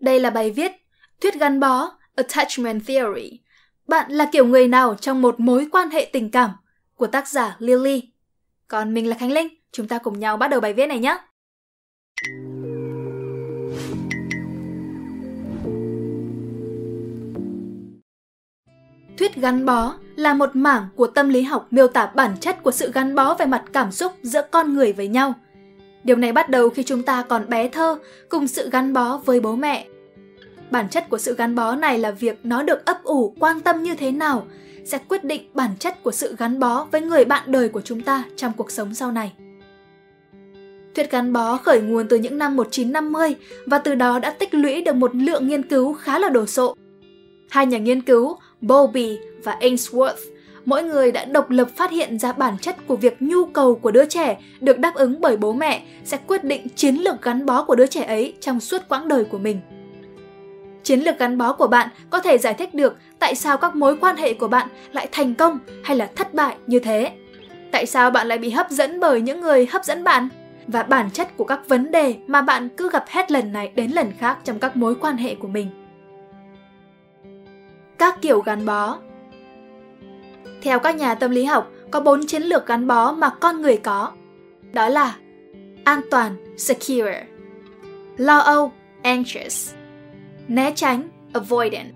Đây là bài viết Thuyết gắn bó, Attachment Theory. Bạn là kiểu người nào trong một mối quan hệ tình cảm của tác giả Lily. Còn mình là Khánh Linh, chúng ta cùng nhau bắt đầu bài viết này nhé. Thuyết gắn bó là một mảng của tâm lý học miêu tả bản chất của sự gắn bó về mặt cảm xúc giữa con người với nhau. Điều này bắt đầu khi chúng ta còn bé thơ, cùng sự gắn bó với bố mẹ. Bản chất của sự gắn bó này là việc nó được ấp ủ, quan tâm như thế nào, sẽ quyết định bản chất của sự gắn bó với người bạn đời của chúng ta trong cuộc sống sau này. Thuyết gắn bó khởi nguồn từ những năm 1950 và từ đó đã tích lũy được một lượng nghiên cứu khá là đồ sộ. Hai nhà nghiên cứu, Bowlby và Ainsworth mỗi người đã độc lập phát hiện ra bản chất của việc nhu cầu của đứa trẻ được đáp ứng bởi bố mẹ sẽ quyết định chiến lược gắn bó của đứa trẻ ấy trong suốt quãng đời của mình. Chiến lược gắn bó của bạn có thể giải thích được tại sao các mối quan hệ của bạn lại thành công hay là thất bại như thế. Tại sao bạn lại bị hấp dẫn bởi những người hấp dẫn bạn? Và bản chất của các vấn đề mà bạn cứ gặp hết lần này đến lần khác trong các mối quan hệ của mình. Các kiểu gắn bó theo các nhà tâm lý học, có bốn chiến lược gắn bó mà con người có. Đó là an toàn, secure, lo âu, anxious, né tránh, avoidant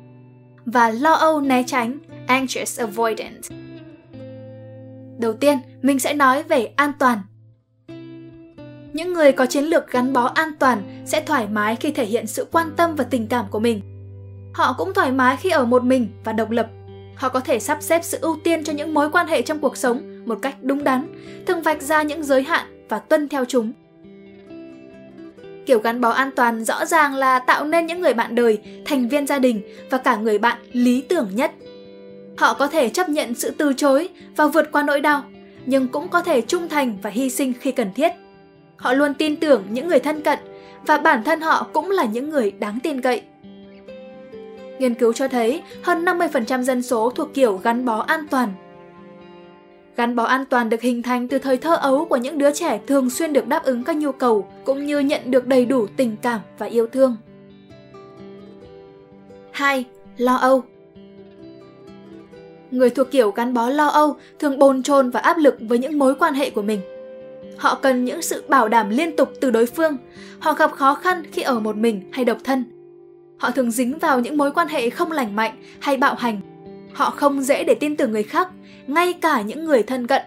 và lo âu né tránh, anxious avoidant. Đầu tiên, mình sẽ nói về an toàn. Những người có chiến lược gắn bó an toàn sẽ thoải mái khi thể hiện sự quan tâm và tình cảm của mình. Họ cũng thoải mái khi ở một mình và độc lập. Họ có thể sắp xếp sự ưu tiên cho những mối quan hệ trong cuộc sống một cách đúng đắn, thường vạch ra những giới hạn và tuân theo chúng Kiểu gắn bó an toàn rõ ràng là tạo nên những người bạn đời, thành viên gia đình và cả người bạn lý tưởng nhất. Họ có thể chấp nhận sự từ chối và vượt qua nỗi đau, nhưng cũng có thể trung thành và hy sinh khi cần thiết. Họ luôn tin tưởng những người thân cận và bản thân họ cũng là những người đáng tin cậy. Nghiên cứu cho thấy hơn 50% dân số thuộc kiểu gắn bó an toàn Gắn bó an toàn được hình thành từ thời thơ ấu của những đứa trẻ thường xuyên được đáp ứng các nhu cầu, cũng như nhận được đầy đủ tình cảm và yêu thương. 2. Lo âu Người thuộc kiểu gắn bó lo âu thường bồn chồn và áp lực với những mối quan hệ của mình. Họ cần những sự bảo đảm liên tục từ đối phương. Họ gặp khó khăn khi ở một mình hay độc thân. Họ thường dính vào những mối quan hệ không lành mạnh hay bạo hành. Họ không dễ để tin tưởng người khác ngay cả những người thân cận.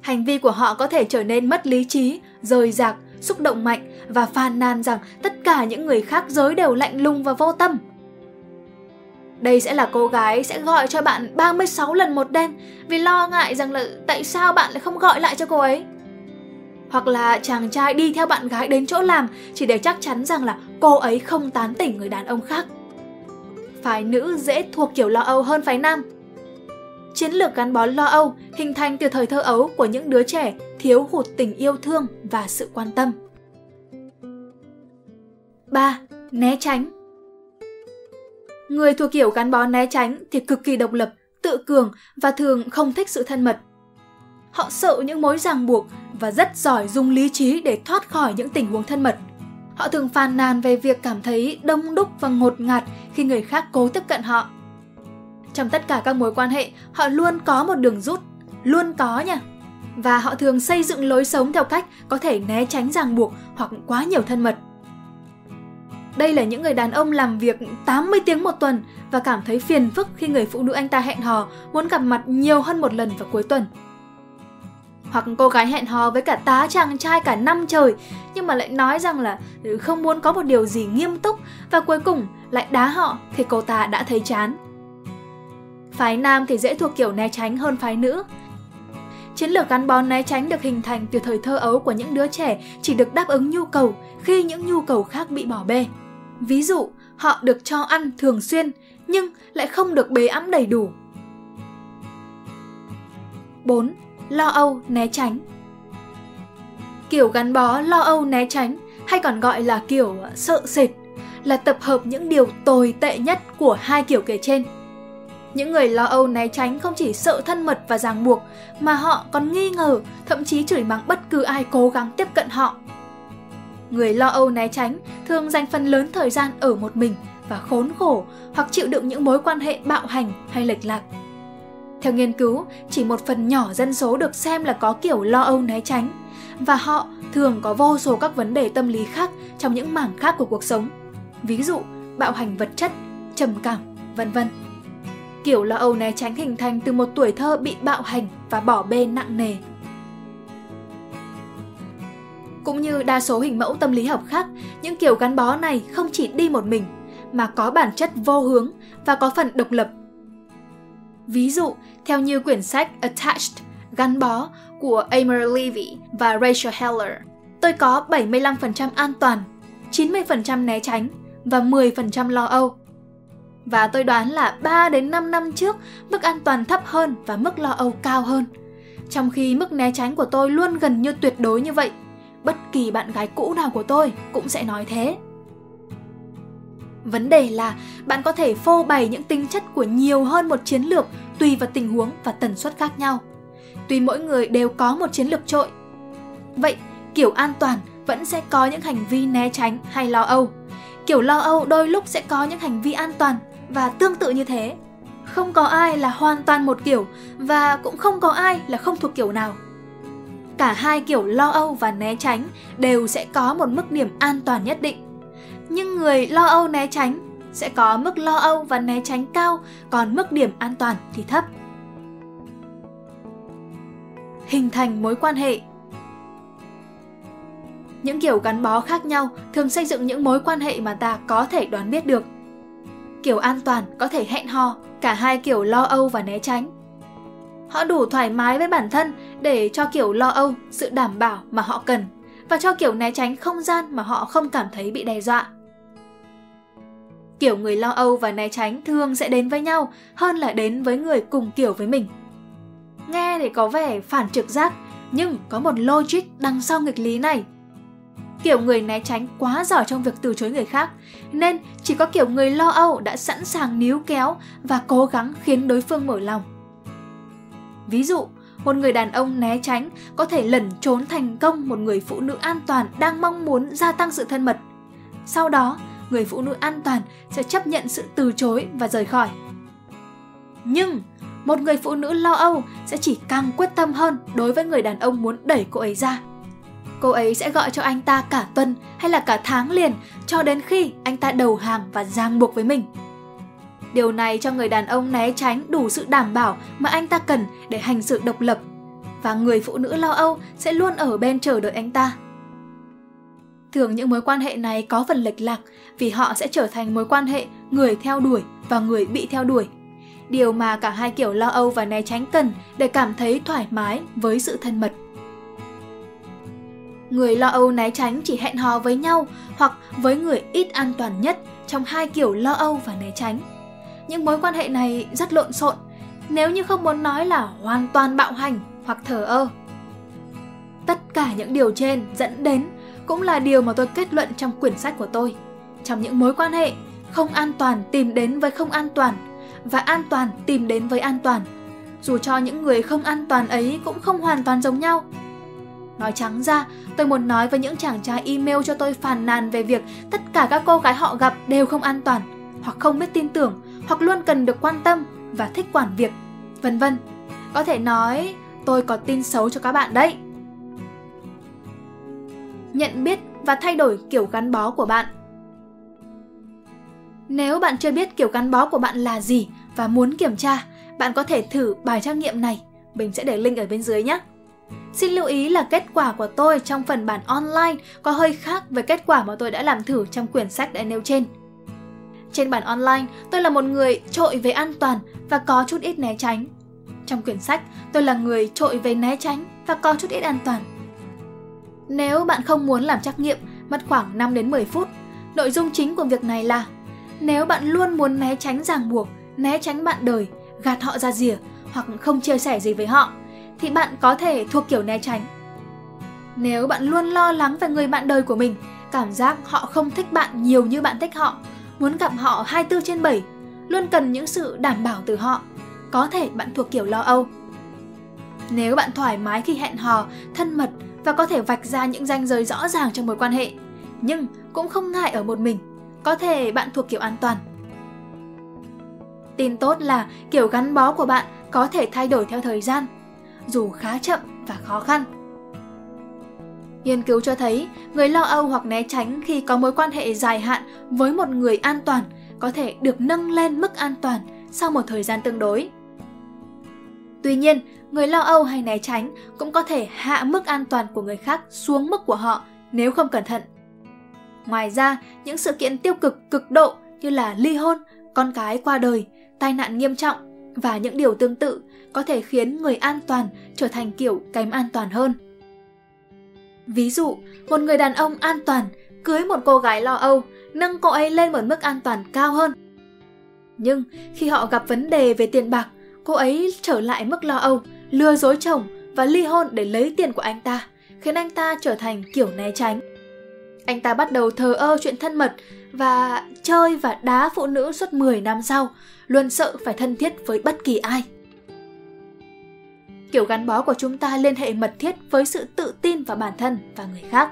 Hành vi của họ có thể trở nên mất lý trí, rời rạc, xúc động mạnh và phàn nàn rằng tất cả những người khác giới đều lạnh lùng và vô tâm. Đây sẽ là cô gái sẽ gọi cho bạn 36 lần một đêm vì lo ngại rằng là tại sao bạn lại không gọi lại cho cô ấy. Hoặc là chàng trai đi theo bạn gái đến chỗ làm chỉ để chắc chắn rằng là cô ấy không tán tỉnh người đàn ông khác. Phái nữ dễ thuộc kiểu lo âu hơn phái nam Chiến lược gắn bó lo âu hình thành từ thời thơ ấu của những đứa trẻ thiếu hụt tình yêu thương và sự quan tâm. 3. Né tránh Người thuộc kiểu gắn bó né tránh thì cực kỳ độc lập, tự cường và thường không thích sự thân mật. Họ sợ những mối ràng buộc và rất giỏi dùng lý trí để thoát khỏi những tình huống thân mật. Họ thường phàn nàn về việc cảm thấy đông đúc và ngột ngạt khi người khác cố tiếp cận họ trong tất cả các mối quan hệ, họ luôn có một đường rút, luôn có nha. Và họ thường xây dựng lối sống theo cách có thể né tránh ràng buộc hoặc quá nhiều thân mật. Đây là những người đàn ông làm việc 80 tiếng một tuần và cảm thấy phiền phức khi người phụ nữ anh ta hẹn hò muốn gặp mặt nhiều hơn một lần vào cuối tuần. Hoặc cô gái hẹn hò với cả tá chàng trai cả năm trời nhưng mà lại nói rằng là ừ, không muốn có một điều gì nghiêm túc và cuối cùng lại đá họ thì cô ta đã thấy chán. Phái nam thì dễ thuộc kiểu né tránh hơn phái nữ. Chiến lược gắn bó né tránh được hình thành từ thời thơ ấu của những đứa trẻ chỉ được đáp ứng nhu cầu khi những nhu cầu khác bị bỏ bê. Ví dụ, họ được cho ăn thường xuyên nhưng lại không được bế ấm đầy đủ. 4. Lo âu né tránh Kiểu gắn bó lo âu né tránh hay còn gọi là kiểu sợ sệt là tập hợp những điều tồi tệ nhất của hai kiểu kể trên – những người lo âu né tránh không chỉ sợ thân mật và ràng buộc, mà họ còn nghi ngờ, thậm chí chửi mắng bất cứ ai cố gắng tiếp cận họ. Người lo âu né tránh thường dành phần lớn thời gian ở một mình và khốn khổ hoặc chịu đựng những mối quan hệ bạo hành hay lệch lạc. Theo nghiên cứu, chỉ một phần nhỏ dân số được xem là có kiểu lo âu né tránh và họ thường có vô số các vấn đề tâm lý khác trong những mảng khác của cuộc sống. Ví dụ, bạo hành vật chất, trầm cảm, vân vân. Kiểu lo âu né tránh hình thành từ một tuổi thơ bị bạo hành và bỏ bê nặng nề. Cũng như đa số hình mẫu tâm lý học khác, những kiểu gắn bó này không chỉ đi một mình, mà có bản chất vô hướng và có phần độc lập. Ví dụ, theo như quyển sách Attached, gắn bó của Amor Levy và Rachel Heller, tôi có 75% an toàn, 90% né tránh và 10% lo âu. Và tôi đoán là 3 đến 5 năm trước, mức an toàn thấp hơn và mức lo âu cao hơn. Trong khi mức né tránh của tôi luôn gần như tuyệt đối như vậy. Bất kỳ bạn gái cũ nào của tôi cũng sẽ nói thế. Vấn đề là bạn có thể phô bày những tính chất của nhiều hơn một chiến lược tùy vào tình huống và tần suất khác nhau. Tuy mỗi người đều có một chiến lược trội. Vậy, kiểu an toàn vẫn sẽ có những hành vi né tránh hay lo âu. Kiểu lo âu đôi lúc sẽ có những hành vi an toàn và tương tự như thế. Không có ai là hoàn toàn một kiểu và cũng không có ai là không thuộc kiểu nào. Cả hai kiểu lo âu và né tránh đều sẽ có một mức điểm an toàn nhất định. Nhưng người lo âu né tránh sẽ có mức lo âu và né tránh cao, còn mức điểm an toàn thì thấp. Hình thành mối quan hệ những kiểu gắn bó khác nhau thường xây dựng những mối quan hệ mà ta có thể đoán biết được. Kiểu an toàn có thể hẹn hò, cả hai kiểu lo âu và né tránh. Họ đủ thoải mái với bản thân để cho kiểu lo âu sự đảm bảo mà họ cần và cho kiểu né tránh không gian mà họ không cảm thấy bị đe dọa. Kiểu người lo âu và né tránh thường sẽ đến với nhau hơn là đến với người cùng kiểu với mình. Nghe thì có vẻ phản trực giác, nhưng có một logic đằng sau nghịch lý này Kiểu người né tránh quá giỏi trong việc từ chối người khác, nên chỉ có kiểu người lo âu đã sẵn sàng níu kéo và cố gắng khiến đối phương mở lòng. Ví dụ, một người đàn ông né tránh có thể lẩn trốn thành công một người phụ nữ an toàn đang mong muốn gia tăng sự thân mật. Sau đó, người phụ nữ an toàn sẽ chấp nhận sự từ chối và rời khỏi. Nhưng, một người phụ nữ lo âu sẽ chỉ càng quyết tâm hơn đối với người đàn ông muốn đẩy cô ấy ra cô ấy sẽ gọi cho anh ta cả tuần hay là cả tháng liền cho đến khi anh ta đầu hàng và ràng buộc với mình. Điều này cho người đàn ông né tránh đủ sự đảm bảo mà anh ta cần để hành sự độc lập và người phụ nữ lo âu sẽ luôn ở bên chờ đợi anh ta. Thường những mối quan hệ này có phần lệch lạc vì họ sẽ trở thành mối quan hệ người theo đuổi và người bị theo đuổi. Điều mà cả hai kiểu lo âu và né tránh cần để cảm thấy thoải mái với sự thân mật người lo âu né tránh chỉ hẹn hò với nhau hoặc với người ít an toàn nhất trong hai kiểu lo âu và né tránh. Những mối quan hệ này rất lộn xộn, nếu như không muốn nói là hoàn toàn bạo hành hoặc thờ ơ. Tất cả những điều trên dẫn đến cũng là điều mà tôi kết luận trong quyển sách của tôi. Trong những mối quan hệ, không an toàn tìm đến với không an toàn và an toàn tìm đến với an toàn. Dù cho những người không an toàn ấy cũng không hoàn toàn giống nhau, Nói trắng ra, tôi muốn nói với những chàng trai email cho tôi phàn nàn về việc tất cả các cô gái họ gặp đều không an toàn, hoặc không biết tin tưởng, hoặc luôn cần được quan tâm và thích quản việc, vân vân. Có thể nói tôi có tin xấu cho các bạn đấy. Nhận biết và thay đổi kiểu gắn bó của bạn. Nếu bạn chưa biết kiểu gắn bó của bạn là gì và muốn kiểm tra, bạn có thể thử bài trắc nghiệm này. Mình sẽ để link ở bên dưới nhé. Xin lưu ý là kết quả của tôi trong phần bản online có hơi khác với kết quả mà tôi đã làm thử trong quyển sách đã nêu trên. Trên bản online, tôi là một người trội về an toàn và có chút ít né tránh. Trong quyển sách, tôi là người trội về né tránh và có chút ít an toàn. Nếu bạn không muốn làm trắc nghiệm, mất khoảng 5 đến 10 phút. Nội dung chính của việc này là nếu bạn luôn muốn né tránh ràng buộc, né tránh bạn đời, gạt họ ra rìa hoặc không chia sẻ gì với họ thì bạn có thể thuộc kiểu né tránh. Nếu bạn luôn lo lắng về người bạn đời của mình, cảm giác họ không thích bạn nhiều như bạn thích họ, muốn gặp họ 24 trên 7, luôn cần những sự đảm bảo từ họ, có thể bạn thuộc kiểu lo âu. Nếu bạn thoải mái khi hẹn hò, thân mật và có thể vạch ra những ranh giới rõ ràng trong mối quan hệ, nhưng cũng không ngại ở một mình. Có thể bạn thuộc kiểu an toàn. Tin tốt là kiểu gắn bó của bạn có thể thay đổi theo thời gian, dù khá chậm và khó khăn. Nghiên cứu cho thấy, người lo âu hoặc né tránh khi có mối quan hệ dài hạn với một người an toàn có thể được nâng lên mức an toàn sau một thời gian tương đối. Tuy nhiên, người lo âu hay né tránh cũng có thể hạ mức an toàn của người khác xuống mức của họ nếu không cẩn thận. Ngoài ra, những sự kiện tiêu cực cực độ như là ly hôn, con cái qua đời, tai nạn nghiêm trọng và những điều tương tự có thể khiến người an toàn trở thành kiểu kém an toàn hơn. Ví dụ, một người đàn ông an toàn cưới một cô gái lo âu, nâng cô ấy lên một mức an toàn cao hơn. Nhưng khi họ gặp vấn đề về tiền bạc, cô ấy trở lại mức lo âu, lừa dối chồng và ly hôn để lấy tiền của anh ta, khiến anh ta trở thành kiểu né tránh. Anh ta bắt đầu thờ ơ chuyện thân mật và chơi và đá phụ nữ suốt 10 năm sau, luôn sợ phải thân thiết với bất kỳ ai. Kiểu gắn bó của chúng ta liên hệ mật thiết với sự tự tin vào bản thân và người khác.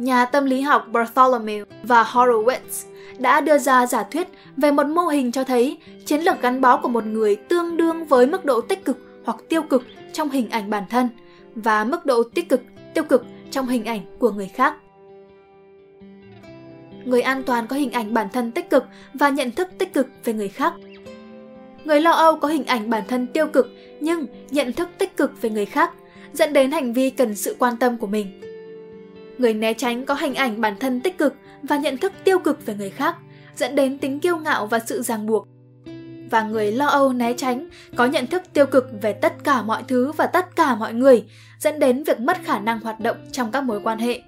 Nhà tâm lý học Bartholomew và Horowitz đã đưa ra giả thuyết về một mô hình cho thấy chiến lược gắn bó của một người tương đương với mức độ tích cực hoặc tiêu cực trong hình ảnh bản thân và mức độ tích cực, tiêu cực trong hình ảnh của người khác. Người an toàn có hình ảnh bản thân tích cực và nhận thức tích cực về người khác. Người lo âu có hình ảnh bản thân tiêu cực nhưng nhận thức tích cực về người khác, dẫn đến hành vi cần sự quan tâm của mình. Người né tránh có hình ảnh bản thân tích cực và nhận thức tiêu cực về người khác, dẫn đến tính kiêu ngạo và sự ràng buộc. Và người lo âu né tránh có nhận thức tiêu cực về tất cả mọi thứ và tất cả mọi người, dẫn đến việc mất khả năng hoạt động trong các mối quan hệ.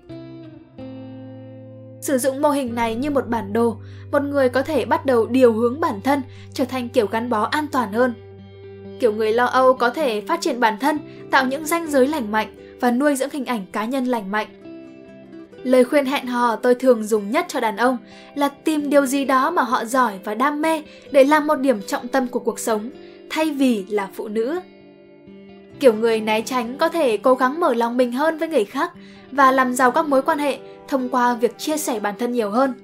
Sử dụng mô hình này như một bản đồ, một người có thể bắt đầu điều hướng bản thân trở thành kiểu gắn bó an toàn hơn. Kiểu người lo âu có thể phát triển bản thân, tạo những ranh giới lành mạnh và nuôi dưỡng hình ảnh cá nhân lành mạnh. Lời khuyên hẹn hò tôi thường dùng nhất cho đàn ông là tìm điều gì đó mà họ giỏi và đam mê để làm một điểm trọng tâm của cuộc sống, thay vì là phụ nữ. Kiểu người né tránh có thể cố gắng mở lòng mình hơn với người khác và làm giàu các mối quan hệ thông qua việc chia sẻ bản thân nhiều hơn.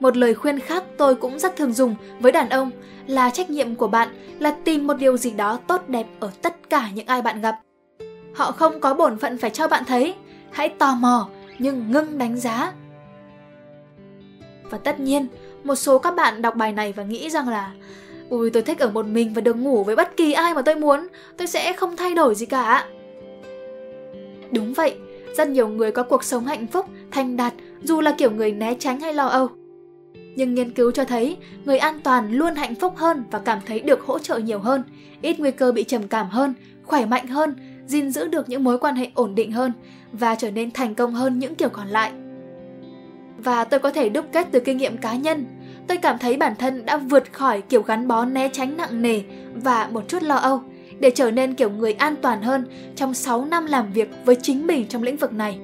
Một lời khuyên khác tôi cũng rất thường dùng với đàn ông là trách nhiệm của bạn là tìm một điều gì đó tốt đẹp ở tất cả những ai bạn gặp. Họ không có bổn phận phải cho bạn thấy, hãy tò mò nhưng ngưng đánh giá. Và tất nhiên, một số các bạn đọc bài này và nghĩ rằng là Ui tôi thích ở một mình và được ngủ với bất kỳ ai mà tôi muốn, tôi sẽ không thay đổi gì cả. Đúng vậy, rất nhiều người có cuộc sống hạnh phúc, thành đạt dù là kiểu người né tránh hay lo âu. Nhưng nghiên cứu cho thấy người an toàn luôn hạnh phúc hơn và cảm thấy được hỗ trợ nhiều hơn, ít nguy cơ bị trầm cảm hơn, khỏe mạnh hơn, gìn giữ được những mối quan hệ ổn định hơn và trở nên thành công hơn những kiểu còn lại. Và tôi có thể đúc kết từ kinh nghiệm cá nhân, tôi cảm thấy bản thân đã vượt khỏi kiểu gắn bó né tránh nặng nề và một chút lo âu để trở nên kiểu người an toàn hơn trong 6 năm làm việc với chính mình trong lĩnh vực này.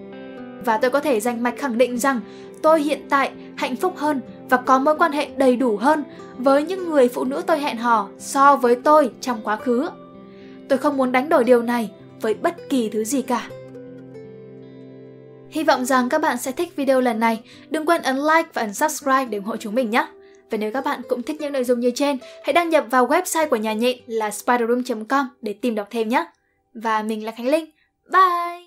Và tôi có thể dành mạch khẳng định rằng tôi hiện tại hạnh phúc hơn và có mối quan hệ đầy đủ hơn với những người phụ nữ tôi hẹn hò so với tôi trong quá khứ. Tôi không muốn đánh đổi điều này với bất kỳ thứ gì cả. Hy vọng rằng các bạn sẽ thích video lần này. Đừng quên ấn like và ấn subscribe để ủng hộ chúng mình nhé. Và nếu các bạn cũng thích những nội dung như trên, hãy đăng nhập vào website của nhà nhện là spiderroom.com để tìm đọc thêm nhé. Và mình là Khánh Linh. Bye!